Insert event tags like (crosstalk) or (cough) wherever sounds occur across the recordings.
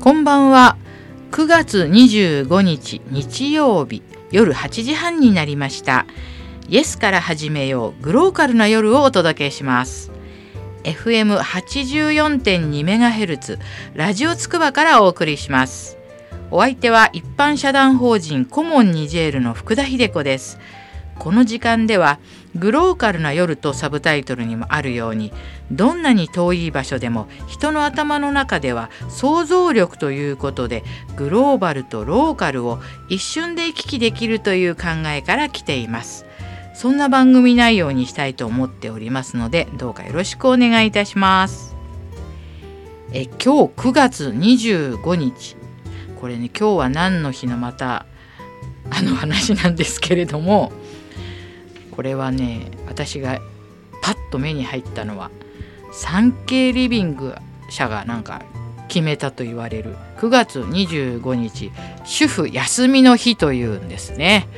こんばんは。9月25日日曜日夜8時半になりました。イエスから始めようグローカルな夜をお届けします。FM84.2MHz ラジオつくばからお送りします。お相手は一般社団法人コモンニジェールの福田秀子です。この時間ではグローカルな夜とサブタイトルにもあるようにどんなに遠い場所でも人の頭の中では想像力ということでグローバルとローカルを一瞬で行き来できるという考えから来ています。そんな番組内容にしたいと思っておりますのでどうかよろしくお願いいたします。え今日9月25日。これね今日は何の日のまたあの話なんですけれどもこれはね私がパッと目に入ったのは 3K リビング社がなんか決めたと言われる。9月25日主婦休みの日というんですね。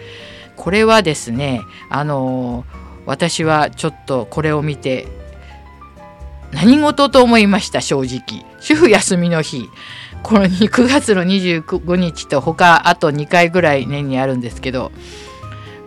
これはですねあの私はちょっとこれを見て何事と思いました？正直。主婦休みの日。この9月の25日と他あと2回ぐらい年にあるんですけど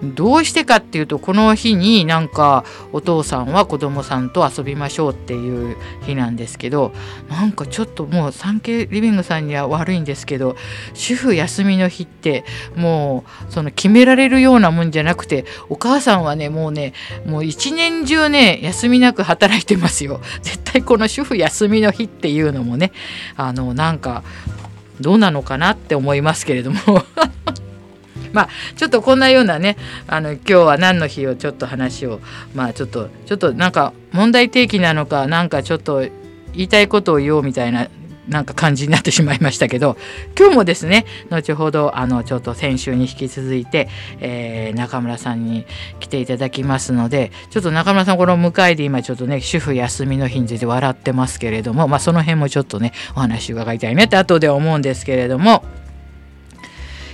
どうしてかっていうとこの日になんかお父さんは子供さんと遊びましょうっていう日なんですけどなんかちょっともう 3K リビングさんには悪いんですけど主婦休みの日ってもうその決められるようなもんじゃなくてお母さんはねもうねもう一年中ね休みなく働いてますよ。(laughs) 絶対この主婦休みの日っていうのもねあのなんかどうなのかなって思いますけれども (laughs) まあちょっとこんなようなねあの今日は何の日をちょっと話をまあちょっとちょっとなんか問題提起なのかなんかちょっと言いたいことを言おうみたいななんか感じになってしまいましたけど今日もですね後ほどあのちょっと先週に引き続いて、えー、中村さんに来ていただきますのでちょっと中村さんこの向かいで今ちょっとね主婦休みの日について笑ってますけれどもまあその辺もちょっとねお話伺いたいねって後で思うんですけれども。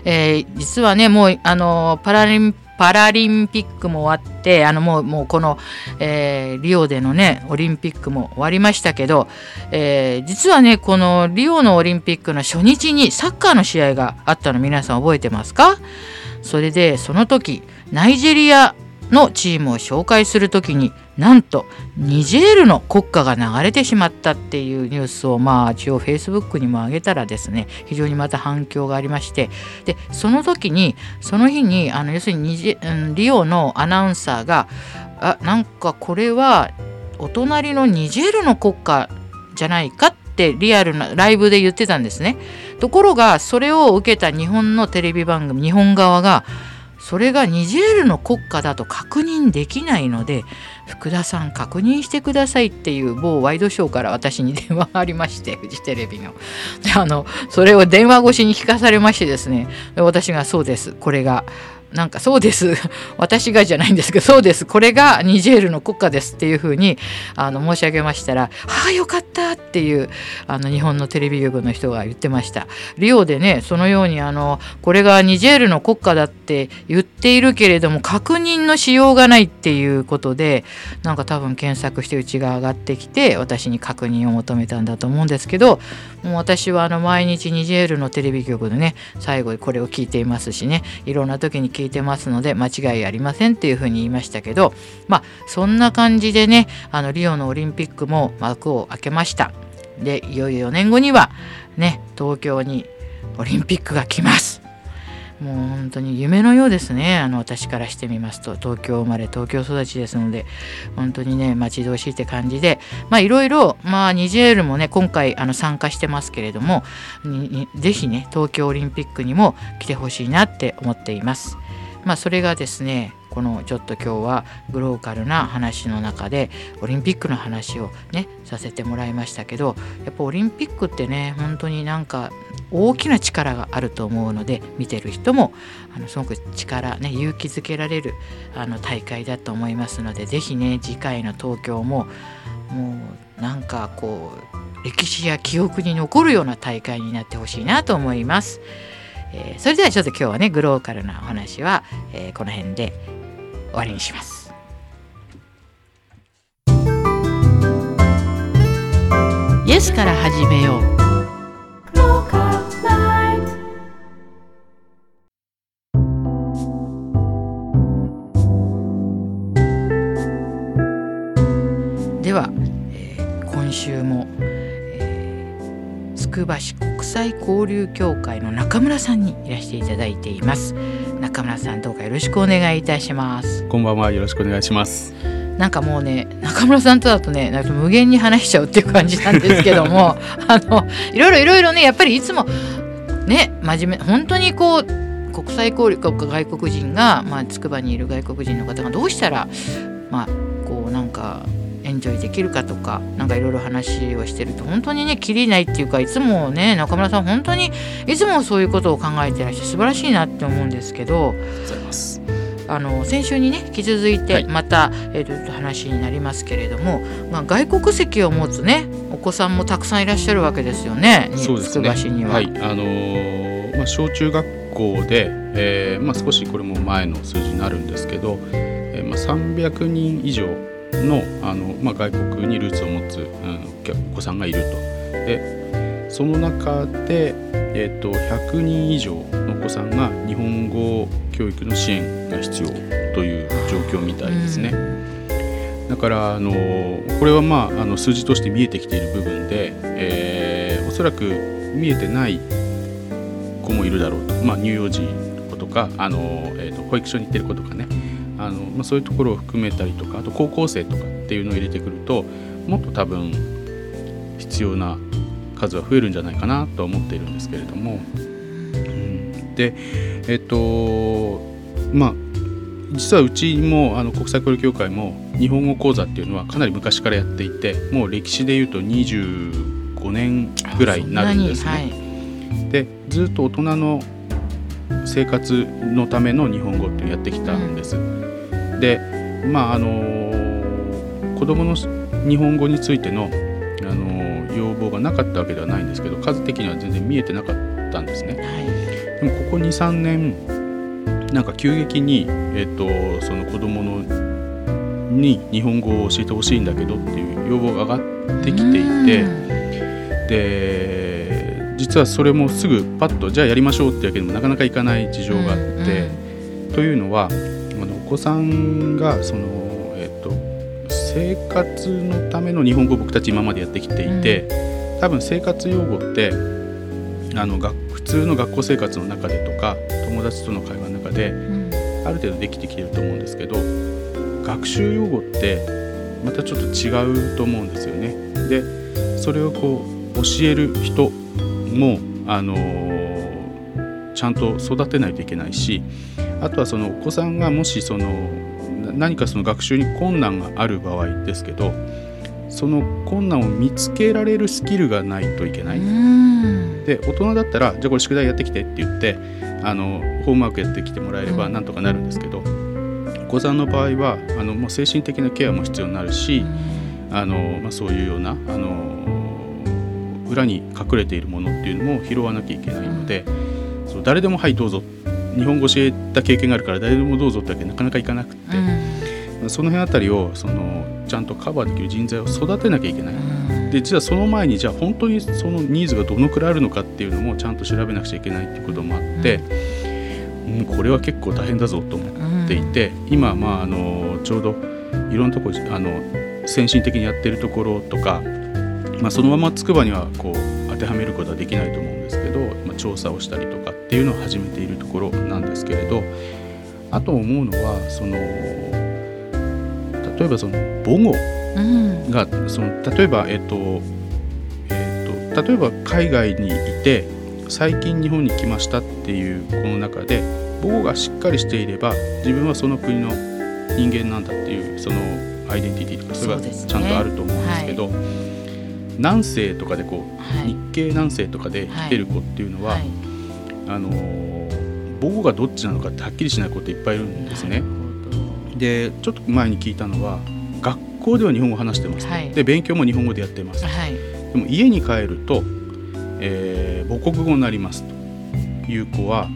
えー、実はねもうあのパラリンパラリンピックも終わってあのもうもうこの、えー、リオでのねオリンピックも終わりましたけど、えー、実はねこのリオのオリンピックの初日にサッカーの試合があったの皆さん覚えてますか？それでその時ナイジェリアのチームを紹介する時になんとニジェールの国歌が流れてしまったっていうニュースをまあ一応 Facebook にも上げたらですね非常にまた反響がありましてでその時にその日にあの要するにニジ、うん、リオのアナウンサーがあなんかこれはお隣のニジェールの国歌じゃないかってリアルなライブで言ってたんですね。ところがそれを受けた日本のテレビ番組日本側がそれがニジェールの国家だと確認できないので福田さん確認してくださいっていう某ワイドショーから私に電話がありましてフジテレビの。であのそれを電話越しに聞かされましてですね。私がそうです。これがなんかそうです。(laughs) 私がじゃないんですけどそうです。これがニジェールの国家ですっていうふうにあの申し上げましたら「ああよかった」っていうあの日本のテレビ局の人が言ってました。リオでねそのようにあのこれがニジェールの国家だって言っているけれども確認のしようがないっていうことでなんか多分検索してうちが上がってきて私に確認を求めたんだと思うんですけどもう私はあの毎日ニジェールのテレビ局でね最後にこれを聞いていますしねいろんな時に聞聞いてますので間違いありませんっていうふうに言いましたけどまあそんな感じでねあのリオのオリンピックも幕を開けました。でいよいよ4年後にはね東京にオリンピックが来ます。もう本当に夢のようですね。あの私からしてみますと東京生まれ東京育ちですので本当にね待ち遠しいって感じでまあいろいろまあニジェールもね今回あの参加してますけれども是非ね東京オリンピックにも来てほしいなって思っています。まあ、それがですねこのちょっと今日はグローカルな話の中でオリンピックの話をねさせてもらいましたけどやっぱオリンピックってね本当になんか大きな力があると思うので見てる人もあのすごく力ね勇気づけられるあの大会だと思いますので是非ね次回の東京ももうなんかこう歴史や記憶に残るような大会になってほしいなと思います。えー、それではちょっと今日はねグローカルなお話は、えー、この辺で終わりにします。イエスから始めよう。くば市国際交流協会の中村さんにいらしていただいています。中村さんどうかよろしくお願いいたします。こんばんはよろしくお願いします。なんかもうね中村さんとだとねなんか無限に話しちゃうっていう感じなんですけども (laughs) あのいろいろいろいろねやっぱりいつもね真面目本当にこう国際交流国外国人が、まあ、筑波にいる外国人の方がどうしたら、まあ、こうなんかエンジョイできるかとか何かいろいろ話をしてると本当にねきりないっていうかいつもね中村さん本当にいつもそういうことを考えてらっしゃる素晴らしいなって思うんですけど。あの先週にね引き続いてまた、はい、えー、と話になりますけれども、まあ、外国籍を持つねお子さんもたくさんいらっしゃるわけですよねそうですねには。はいあのー、まあ、小中学校で、えーまあ、少しこれも前の数字になるんですけど、えーまあ、300人以上のあの、まあ、外国にルーツを持つ、うん、お子さんがいると。でその中で、えーと、100人以上のお子さんが日本語教育の支援が必要という状況みたいですね。だからあのこれはまああの数字として見えてきている部分で、えー、おそらく見えてない子もいるだろうと、まあ、乳幼児子とかあの、えーと保育所に行ってる子とかねあの、まあ、そういうところを含めたりとかあと高校生とかっていうのを入れてくるともっと多分必要な数は増えるんじゃないかなとは思っているんですけれども、うん、でえっとまあ実はうちもあの国際交流協会も日本語講座っていうのはかなり昔からやっていてもう歴史でいうと25年ぐらいになるんですね。はい、でずっと大人の生活のための日本語ってやってきたんです。うんでまああの子どもの日本語についてのあの要望がなかったわけではないんですけど数的には全然見えてなかったんですね。はい、でもここ23年なんか急激に、えっと、その子どものに日本語を教えてほしいんだけどっていう要望が上がってきていてで実はそれもすぐパッとじゃあやりましょうってわけでもなかなかいかない事情があって、というのは子さんがその、えっと、生活のための日本語を僕たち今までやってきていて、うん、多分生活用語ってあの普通の学校生活の中でとか友達との会話の中で、ある程度できてきてると思うんですけど学習用語ってまたちょっと違うと思うんですよね。でそれをこう教える人もあのちゃんと育てないといけないしあとはそのお子さんがもしその何かその学習に困難がある場合ですけどその困難を見つけられるスキルがないといけない。で大人だったらじゃあこれ宿題やってきてって言ってあのホームワークやってきてもらえればなんとかなるんですけど、お子さんの場合はあのもう精神的なケアも必要になるしあの、まあ、そういうようなあの裏に隠れているものっていうのも拾わなきゃいけないので、そう誰でも「はいどうぞ」日本語教えた経験があるから誰でもどうぞってわけなかなかいかなくて、うん、その辺あたりをそのちゃんとカバーできる人材を育てなきゃいけない、うん、で実はその前にじゃあ本当にそのニーズがどのくらいあるのかっていうのもちゃんと調べなくちゃいけないっていうこともあって、うん、これは結構大変だぞと思っていて、今まああのちょうどいろんなとこあの先進的にやってるところとか、まあ、そのままつくばにはこう当てはめることはできないと思うんですけど、まあ、調査をしたりとかっていうのを始めているところなんですけれどあと思うのはその例えばその母語が、うん、その例えばえっ、とえっ、と例えば海外にいて最近日本に来ましたっていうこの中で母語がしっかりしていれば自分はその国の人間なんだっていうそのアイデンティティとかそれがちゃんとあると思うんですけど、南西とかでこう、はい、日系南西とかで来てる子っていうのは、はい。あの母語がどっちなのかってはっきりしない子っていっぱいいるんですね。でちょっと前に聞いたのは学校では日本語を話してます、はい、で勉強も日本語でやってます、はい、でも家に帰ると、えー、母国語になりますという子は、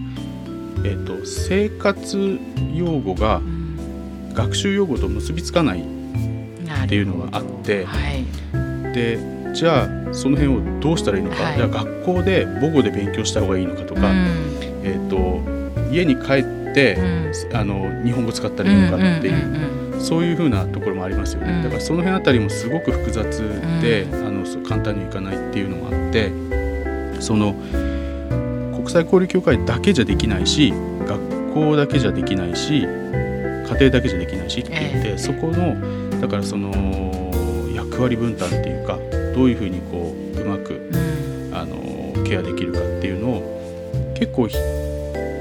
えーと、生活用語が学習用語と結びつかないっていうのがあって、はい、でじゃあその辺をどうしたらいいのか、はい、じゃあ学校で母語で勉強した方がいいのかとか、うん、えーと、家に帰って、うん、あの日本語使ったらいいのかっていう,、そういうふうなところもありますよね、うん。だからその辺あたりもすごく複雑で、うあの簡単にはいかないっていうのもあってその国際交流協会だけじゃできないし学校だけじゃできないし家庭だけじゃできないしって言って、ええ。そこのだからその役割分担っていうかどういうふうにこううまくうんあのケアできるかっていうのを結構ひ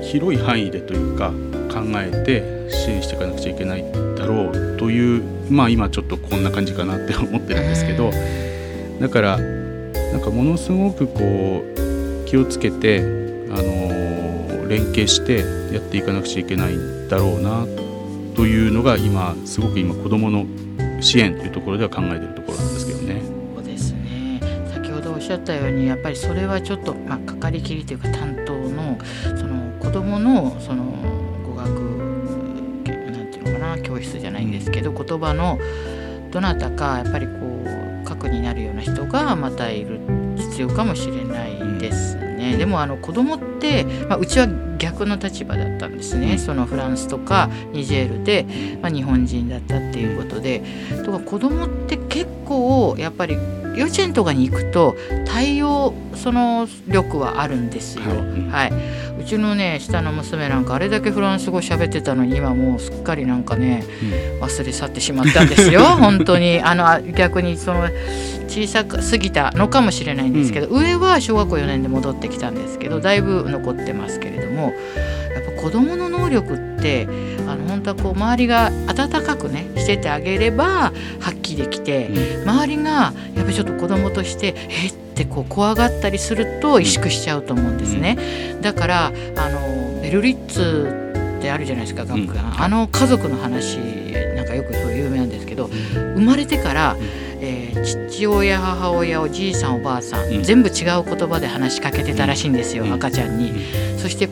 広い範囲でというか考えて支援していかなくちゃいけないだろうというまあ今ちょっとこんな感じかなって思ってるんですけど、だからなんかものすごくこう気をつけて、あの連携してやっていかなくちゃいけないんだろうなというのが今すごく今子どもの支援というところでは考えているところなんですけどね。しゃったようにやっぱりそれはちょっと、まあ、かかりきりというか担当のその子どものその語学なんていうのかな教室じゃないんですけど言葉のどなたかやっぱりこう核になるような人がまたいる必要かもしれないですね。でもあの子供って、まあ、うちは逆の立場だったんですね、うんそのフランスとかニジェールで、まあ、日本人だったっていうことでとか子供って結構やっぱり幼稚園とかに行くと対応その力はあるんですよ。はい。うん。はい、うちのね下の娘なんかあれだけフランス語喋ってたのに今もうすっかりなんかね忘れ去ってしまったんですよ。(laughs) 本当に。あのあ逆にその小さすぎたのかもしれないんですけど、上は小学校4年で戻ってきたんですけどだいぶ残ってますけれどもやっぱ子どもの能力ってあの本当はこう周りが温かくねしててあげれば発揮できて、うん。周りがやっぱりちょっと子供としてえってこう怖がったりすると萎縮しちゃうと思うんですね。だからあのベルリッツってあるじゃないですか学科、うんあの家族の話なんかよくそう有名なんですけど生まれてから、えー父親母親おじいさんおばあさん、うん。全部違う言葉で話しかけてたらしいんですよ、うん。赤ちゃんに。そして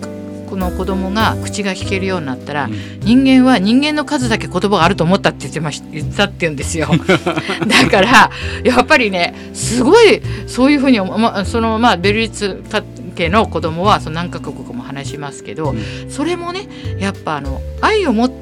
この子供が口が聞けるようになったら、うん。人間は人間の数だけ言葉があると思ったって言ってまし言ったって言うんですよ。(laughs) だからやっぱりねすごいそういうふうにまあ、そのまあベルリッツ家の子供はその何カ国語も話しますけど、それもねやっぱあの愛を持って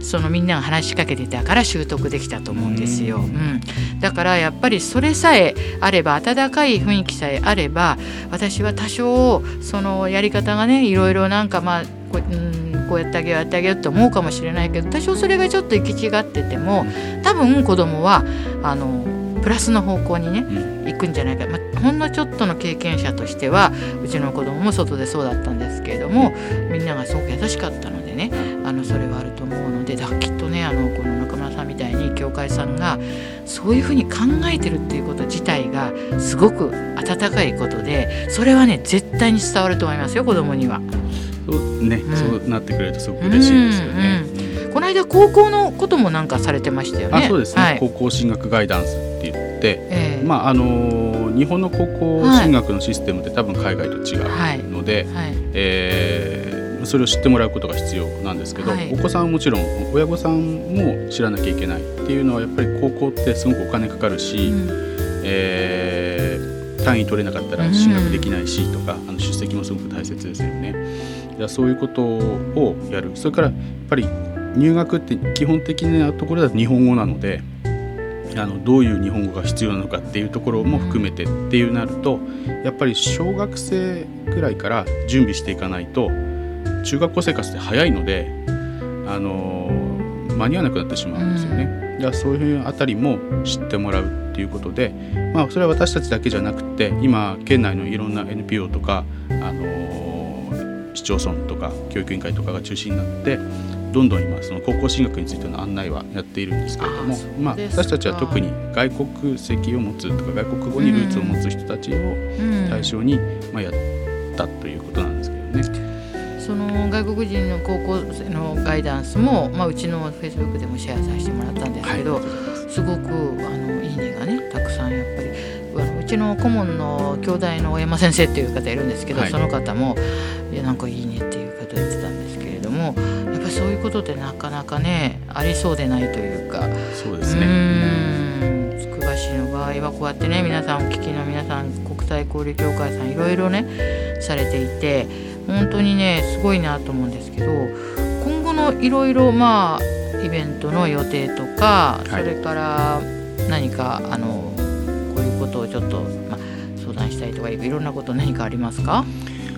そのみんなが話しかけてたから習得できたと思うんですよ、うん。うん、だからやっぱりそれさえあれば温かい雰囲気さえあれば私は多少そのやり方がねいろいろなんかまあこう,、うん、こうやってあげようやってあげようって思うかもしれないけど多少それがちょっと行き違ってても多分子供はあのプラスの方向にねうん。行くんじゃないか、まあ、ほんのちょっとの経験者としてはうちの子供も外でそうだったんですけれどもみんながすごく優しかったのでねあのそれはあると思うのでだきっとねあのこの中村さんみたいに教会さんがそういうふうに考えてるっていうこと自体がすごく温かいことでそれはね絶対に伝わると思いますよ子供には。そうね、うん。そうなってくれるとすごく嬉しいですよね。この間高校のこともなんかされてましたよね。あそうですね、はい。高校進学ガイダンスって言って、ええ。まああの日本の高校進学のシステムって多分海外と違うので、はい。えーそれを知ってもらうことが必要なんですけど、はい。お子さんはもちろん親御さんも知らなきゃいけないっていうのはやっぱり高校ってすごくお金かかるし、うん。えー単位取れなかったら進学できないしとか、あの出席もすごく大切ですよね。そういうことをやる。それからやっぱり入学って基本的なところだと日本語なのであのどういう日本語が必要なのかっていうところも含めてっていうなるとやっぱり小学生ぐらいから準備していかないと中学校生活って早いので、あの間に合わなくなってしまうんですよね。じゃあそういうあたりも知ってもらうっていうことで、まあ、それは私たちだけじゃなくて今県内のいろんな NPO とか、あの市町村とか教育委員会とかが中心になってどんどん今その高校進学についての案内はやっているんですけれどもまあ、私たちは特に外国籍を持つとか外国語にルーツを持つ人たちをうん対象に、まあ、やったということなんですけどね。その外国人の高校生のガイダンスも、まあ、うちのフェイスブックでもシェアさせてもらったんですけど、はいすごくあのいいねがねたくさんやっぱりあのうちの顧問の兄弟の大山先生っていう方いるんですけど、はいその方もいやなんかいいねっていう方言ってたんですけれどもやっぱりそういうことってなかなかねありそうでないというか。うそうですね。つくば市の場合はこうやってね皆さんお聞きの皆さん国際交流協会さんいろいろねされていて本当にねすごいなと思うんですけど今後のいろいろまあイベントの予定とか、はい。それから何かあのこういうことをちょっと、まあ、相談したいとかいろんなこと何かありますか？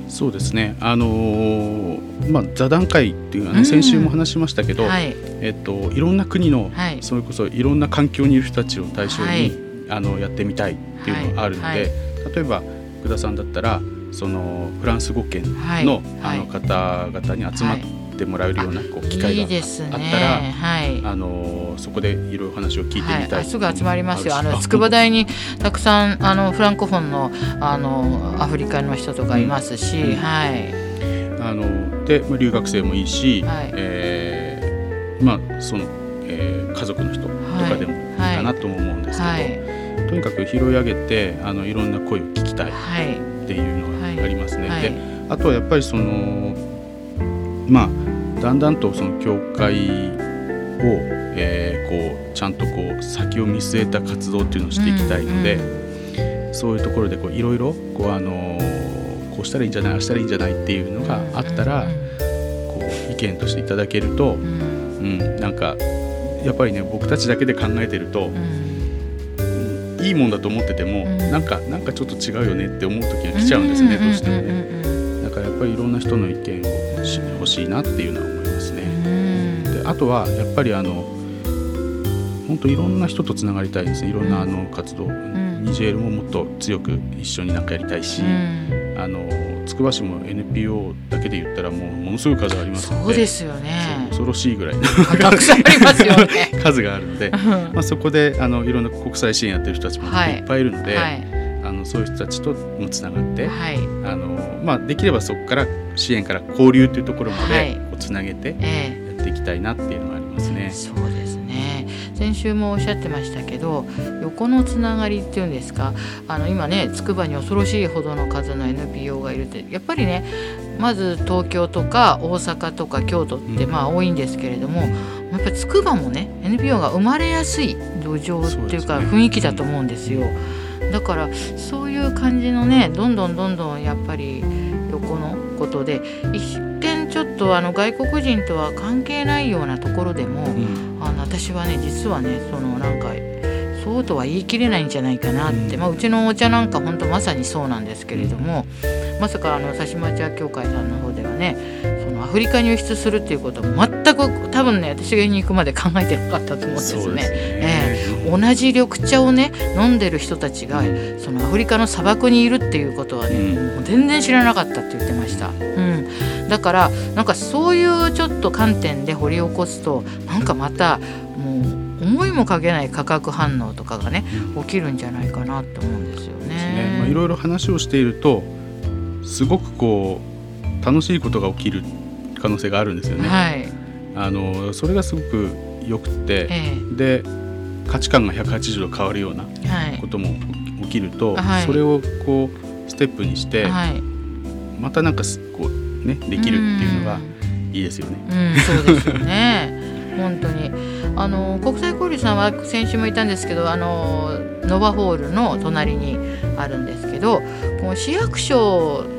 そうですね、あのーまあ、座談会っていうのはね、うん。先週も話しましたけど、はい。えっと、いろんな国の、はい。それこそいろんな環境にいる人たちを対象に、はい。あのやってみたいっていうのがあるので、例えば福田さんだったらそのフランス語圏はいの,、はい。あの方々に集まってもらえるようなこう機会いがあったらはい。あのそこでいろいろ話を聞いてみたい、はい、あすぐ集まりますよ。あの筑波大にたくさんあのフランコフォンのあのアフリカの人とかいますし、うん。はい。あのでまあ留学生もいいし、はい。えーまあその、えー家族の人とかでもいいかなとも思うんですけど、はい。とにかく拾い上げてあのいろんな声を聞きたいっはい。ていうのがありますね。はい。であとはやっぱりそのまあだんだんとその教会を、えーこうちゃんとこう先を見据えた活動っていうのをしていきたいので、うんそういうところでこういろいろこうあのこうしたらいいんじゃないああしたらいいんじゃないっていうのがあったら、うんこう意見としていただけると、うん。うん、なんかやっぱりね僕たちだけで考えてるとう、んいいもんだと思ってても、うんなんかなんかちょっと違うよねって思う時が来ちゃうんですね、どうしてもね。ね。だからやっぱりいろんな人の意見をし欲しいなっていうのは思いますね。うんであとはやっぱりあの本当いろんな人とつながりたいですねいろんなあの活動、んニジェールももっと強く一緒になんかやりたいし、うんあのつくば市も NPO だけで言ったらもうものすごい数ありますのでそうですよね。恐ろしいぐらい。のたくさんありますよね。数があるので、まあ、そこであのいろんな国際支援やってる人たちもはい。いっぱいいるので、はい。あのそういう人たちともつながって、はい。あのまあ、できればそこから支援から交流というところまはい。でこうつなげてええ。やっていきたいなっていうのがありますね。そうですね。先週もおっしゃってましたけど横のつながりっていうんですかあの今ねつくばに恐ろしいほどの数の NPO がいるってやっぱりねまず東京とか大阪とか京都ってうん。まあ多いんですけれども、やっぱりつくばもね NPO が生まれやすい土壌っていうか雰囲気だと思うんですよ。だからそういう感じのねどんどんどんどんやっぱり横のことで一見ちょっとあの外国人とは関係ないようなところでも、うん。あの私はね実はねそのなんかそうとは言い切れないんじゃないかなって、うん。まあ、うちのお茶なんか本当まさにそうなんですけれども、まさかあの佐島茶協会さんの方ではねそのアフリカに輸出するっていうことは全く多分ね私がに行くまで考えてなかったと思うんですね。すね、え同じ緑茶をね飲んでる人たちがそのアフリカの砂漠にいるっていうことはね、うん。もう全然知らなかったって言ってました、うん、だからなんかそういうちょっと観点で掘り起こすとなんかまたもう思いもかけない化学反応とかがねうん。起きるんじゃないかなって思うんですよね。いろいろ話をしているとすごくこう楽しいことが起きる可能性があるんですよね。はい、あのそれがすごくよくてえで価値観が180度変わるようなことも起きると、はい。それをこうステップにして、はい、またなんかすこうねできるっていうのがいいですよね。うん、そうですよね。(laughs) 本当に。あの国際交流さんは先週も言ったんですけどあのノバホールの隣にあるんですけどこの市役所の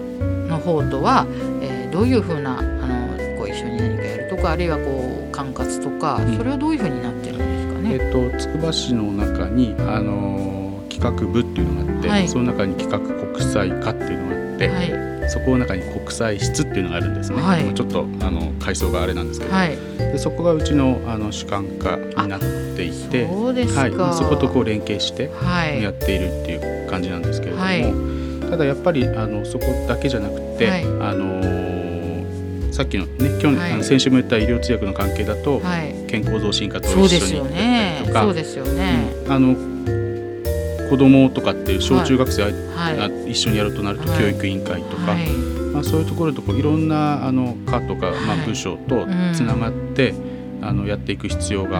方とは、えーどういうふうなあのこう一緒に何かやるとかあるいはこう管轄とか、うん。それはどういうふうになってるんですかね？えっとつくば市の中にあの企画部っていうのがあって、はい。その中に企画国際課っていうのがあって、はい。そこの中に国際室っていうのがあるんですね。はい。ちょっとあの階層があれなんですけど、はい、でそこがうちのあの主管課になっていて、そうですか。はい、そことこう連携してはい。やっているっていう感じなんですけれども、はいただやっぱりあのそこだけじゃなくて、はい。あのーさっきのね今日、はい。先週も言った医療通訳の関係だと、はい、健康増進課とそうですよ一緒にやったねりと。か、そうですよね。うん。あの子供とかっていう小中学生、はい。あ一緒にやるとなるとはい。教育委員会とか、はい。まあ、そういうところとこういろんなあの課とか、まあ、はい。部署とうん。つながって、あのやっていく必要が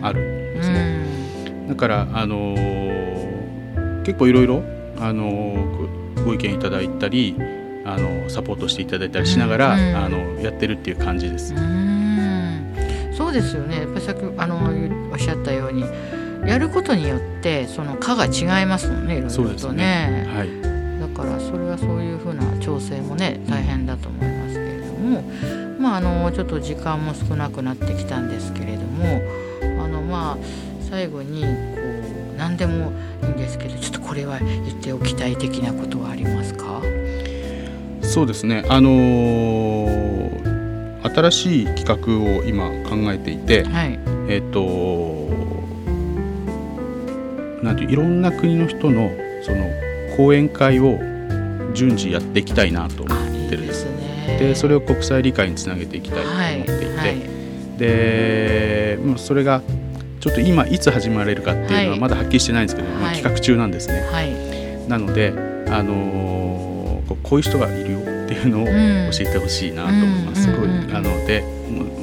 あるんですね。だから、あのー結構いろいろ、あのーごご意見いただいたり、あのサポートしていただいたりしながら、うんあのやってるっていう感じです。うーんそうですよねやっぱりさっきあのおっしゃったようにやることによってその科が違いますもんねいろいろそうですとね。ねはい。だからそれはそういうふうな調整もね大変だと思いますけれどもまああのちょっと時間も少なくなってきたんですけれどもあのまあ最後にこう何でもいいんですけどちょっとこれは言っておきたい的なことはありますか？そうですね。あのー、新しい企画を今考えていて、はい、えっ、ー、となんていろんな国の人のその講演会を順次やっていきたいなと思ってるんです。でそれを国際理解につなげていきたいと思っていて、はいはい、でもうそれがちょっと今いつ始まれるかっていうのはまだはっきりしてないんですけど、はい、まあ、企画中なんですね。なので、あのー、こういう人がいるよっていうのを教えてほしいなと思います。すごいなので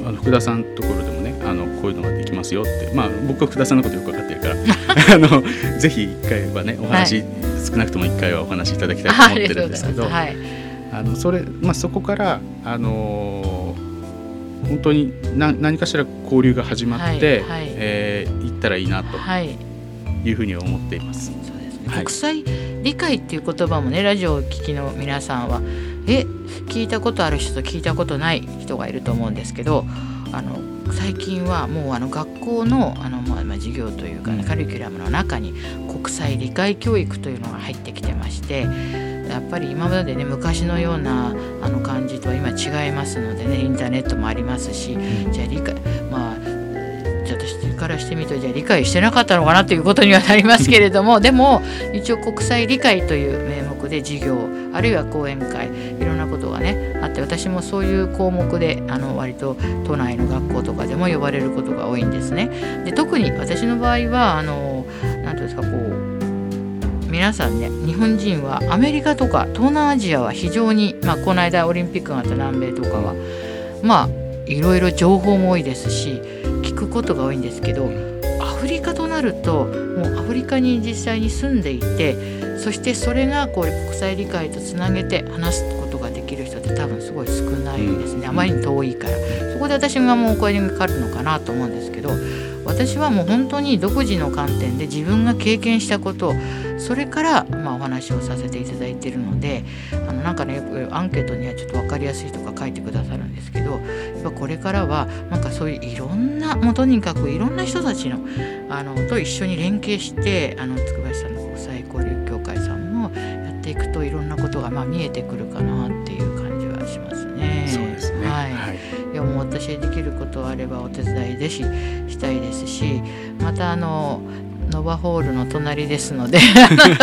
あの福田さんのところでもねあのこういうのができますよって。まあ僕は福田さんのことよく分かってるから (laughs) あのぜひ一回はねお話、少なくとも一回はお話しいただきたいと思ってるんですけど。あのそれまあ、そこから、あのー、本当に何何かしら交流が始まって、はいはい、えー、行ったらいいなとい。うふうに思っています。そうですね、国際理解っていう言葉もねラジオをお聞きの皆さんはえ聞いたことある人と聞いたことない人がいると思うんですけどあの最近はもうあの学校のあの、まあ、授業というか、ね、カリキュラムの中に国際理解教育というのが入ってきてましてやっぱり今までね昔のようなあの感じとは今違いますのでねインターネットもありますしじゃあ理解まあちょっとからしてみるとじゃあ理解してなかったのかなということにはなりますけれども (laughs) でも一応国際理解という名目で授業あるいは講演会いろんなことがねあって私もそういう項目であの割と都内の学校とかでも呼ばれることが多いんですね。で特に私の場合はあの何ていうんですかこう皆さんね日本人はアメリカとか東南アジアは非常に、まあ、この間オリンピックがあった南米とかはまあいろいろ情報も多いですし聞くことが多いんですけどアフリカとなるともうアフリカに実際に住んでいてそしてそれがこう国際理解とつなげて話すことができる人って多分すごい少ないんですね。あまりに遠いから。そこで私がもうお声にかかるのかなと思うんですけど私はもう本当に独自の観点で自分が経験したことそれから、まあ、お話をさせていただいているのであのなんかねよくアンケートにはちょっと分かりやすいとか書いてくださるんですけどやっぱこれからはなんかそういういろんなもうとにかくいろんな人たちのあのと一緒に連携してあの筑林さんの国際交流協会さんもやっていくといろんなことがまあ見えてくるかなっそうですね、はい、はい、いやもう私できることあればお手伝いでししたいですしまたあのノバホールの隣ですので (laughs)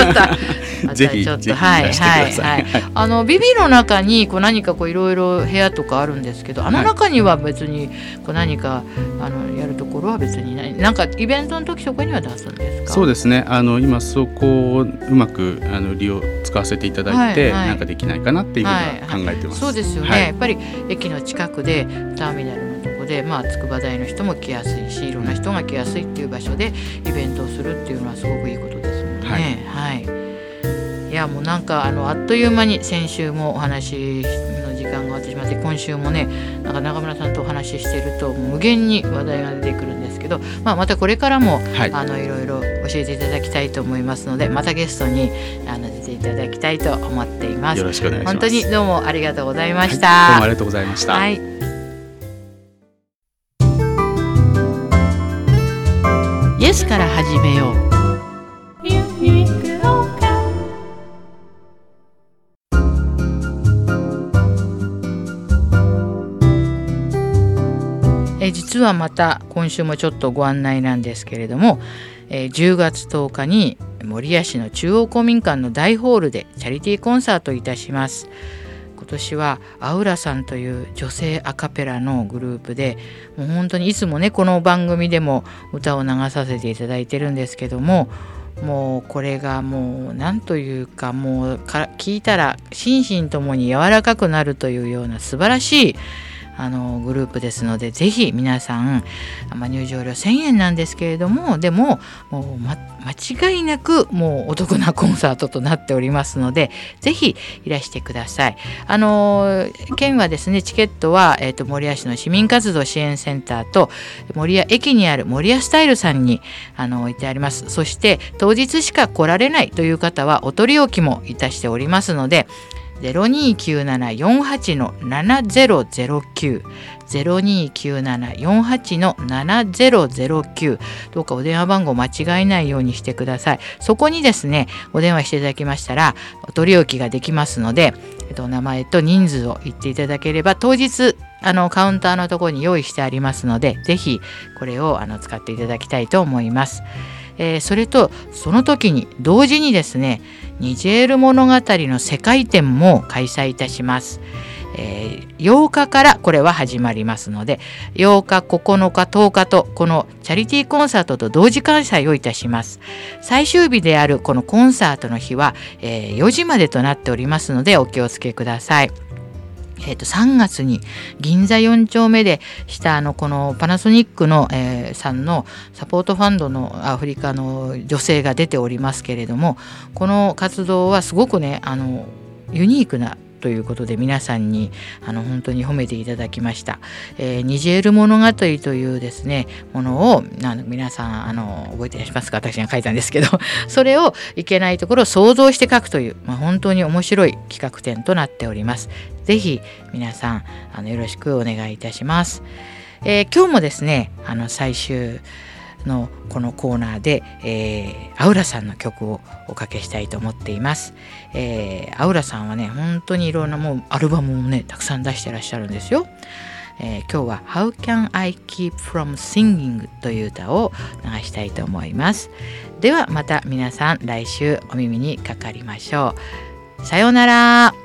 またちょっとはいはいはい。あのビビの中にこう何かこういろいろ部屋とかあるんですけどあの中には別にこう何かあのやるところは別にない。なんかイベントの時とかには出すんですか？そうですね。あの今そこをうまくあの利用使わせていただいて、はいはい、なんかできないかなっていうふうに考えてます、はいはい、そうですよね、はい、やっぱり駅の近くでターミナルのでまあ筑波大の人も来やすいしいろんな人が来やすいっていう場所でイベントをするっていうのはすごくいいことですもんね。はい、はい、いやもうなんかあのあっという間に先週もお話の時間が終わってしまって今週もねなんか中村さんとお話ししていると無限に話題が出てくるんですけど、まあ、またこれからも、はい、あのいろいろ教えていただきたいと思いますのでまたゲストにあの出ていただきたいと思っています。よろしくお願いします本当にどうもありがとうございました。はい、どうもありがとうございました。はいスから始めようえ実はまた今週もちょっとご案内なんですけれども、え10月10日に守谷市の中央公民館の大ホールでチャリティーコンサートいたします。今年はアウラさんという女性アカペラのグループでもう本当にいつもねこの番組でも歌を流させていただいてるんですけどももうこれがもう何というかもう聞いたら心身ともに柔らかくなるというような素晴らしいあのグループですのでぜひ皆さん、まあ、入場料1,000円なんですけれどもでももう、ま、間違いなくもうお得なコンサートとなっておりますのでぜひいらしてください。あの県はですねチケットは、えーと、守谷市の市民活動支援センターと守谷駅にある守谷スタイルさんにあの置いてあります。そして当日しか来られないという方はお取り置きもいたしておりますので029748-7009 029748-7009どうかお電話番号間違えないようにしてください。そこにですねお電話していただきましたらお取り置きができますので、えっと、名前と人数を言っていただければ当日あのカウンターのところに用意してありますので是非これをあの使っていただきたいと思います。えー、それとその時に同時にですねニジェール物語の世界展も開催いたします。えー、8日からこれは始まりますので8日9日10日とこのチャリティーコンサートと同時開催をいたします最終日であるこのコンサートの日は、えー、4時までとなっておりますのでお気をつけくださいえー、と3月に銀座4丁目でしたあのこのパナソニックの、えー、さんのサポートファンドのアフリカの女性が出ておりますけれどもこの活動はすごくねあのユニークなということで皆さんにあの本当に褒めていただきました。えー、ニジェール物語というですねものをあの皆さんあの覚えていらっしゃいますか？私が書いたんですけど (laughs) それをいけないところを想像して書くという、まあ、本当に面白い企画展となっております。ぜひ皆さんあのよろしくお願いいたします。えー、今日もですねあの最終のこのコーナーで、えー、アウラさんの曲をおかけしたいと思っています。えー、アウラさんはね本当にいろんなもうアルバムをねたくさん出してらっしゃるんですよ。えー、今日は「How Can I Keep From Singing」という歌を流したいと思います。ではまた皆さん来週お耳にかかりましょう。さようなら。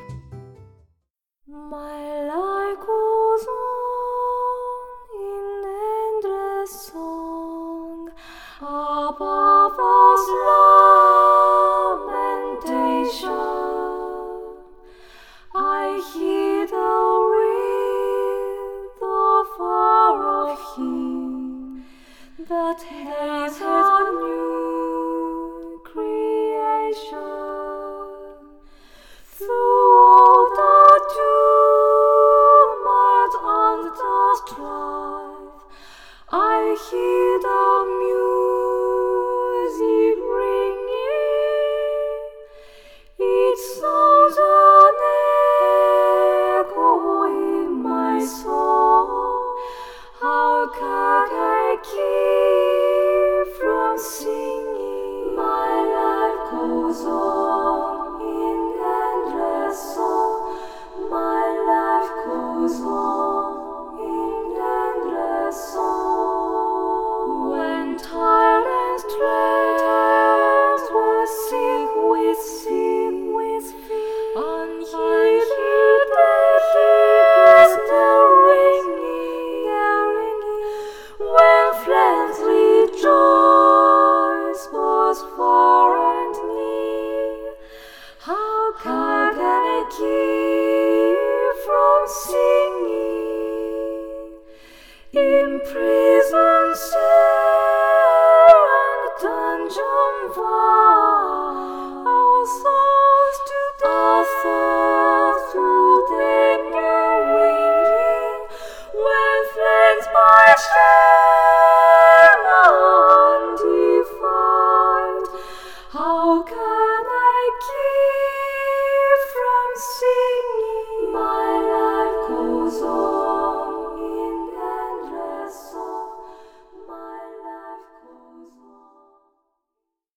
But as a new creation through all the tumult and the strife, I hear.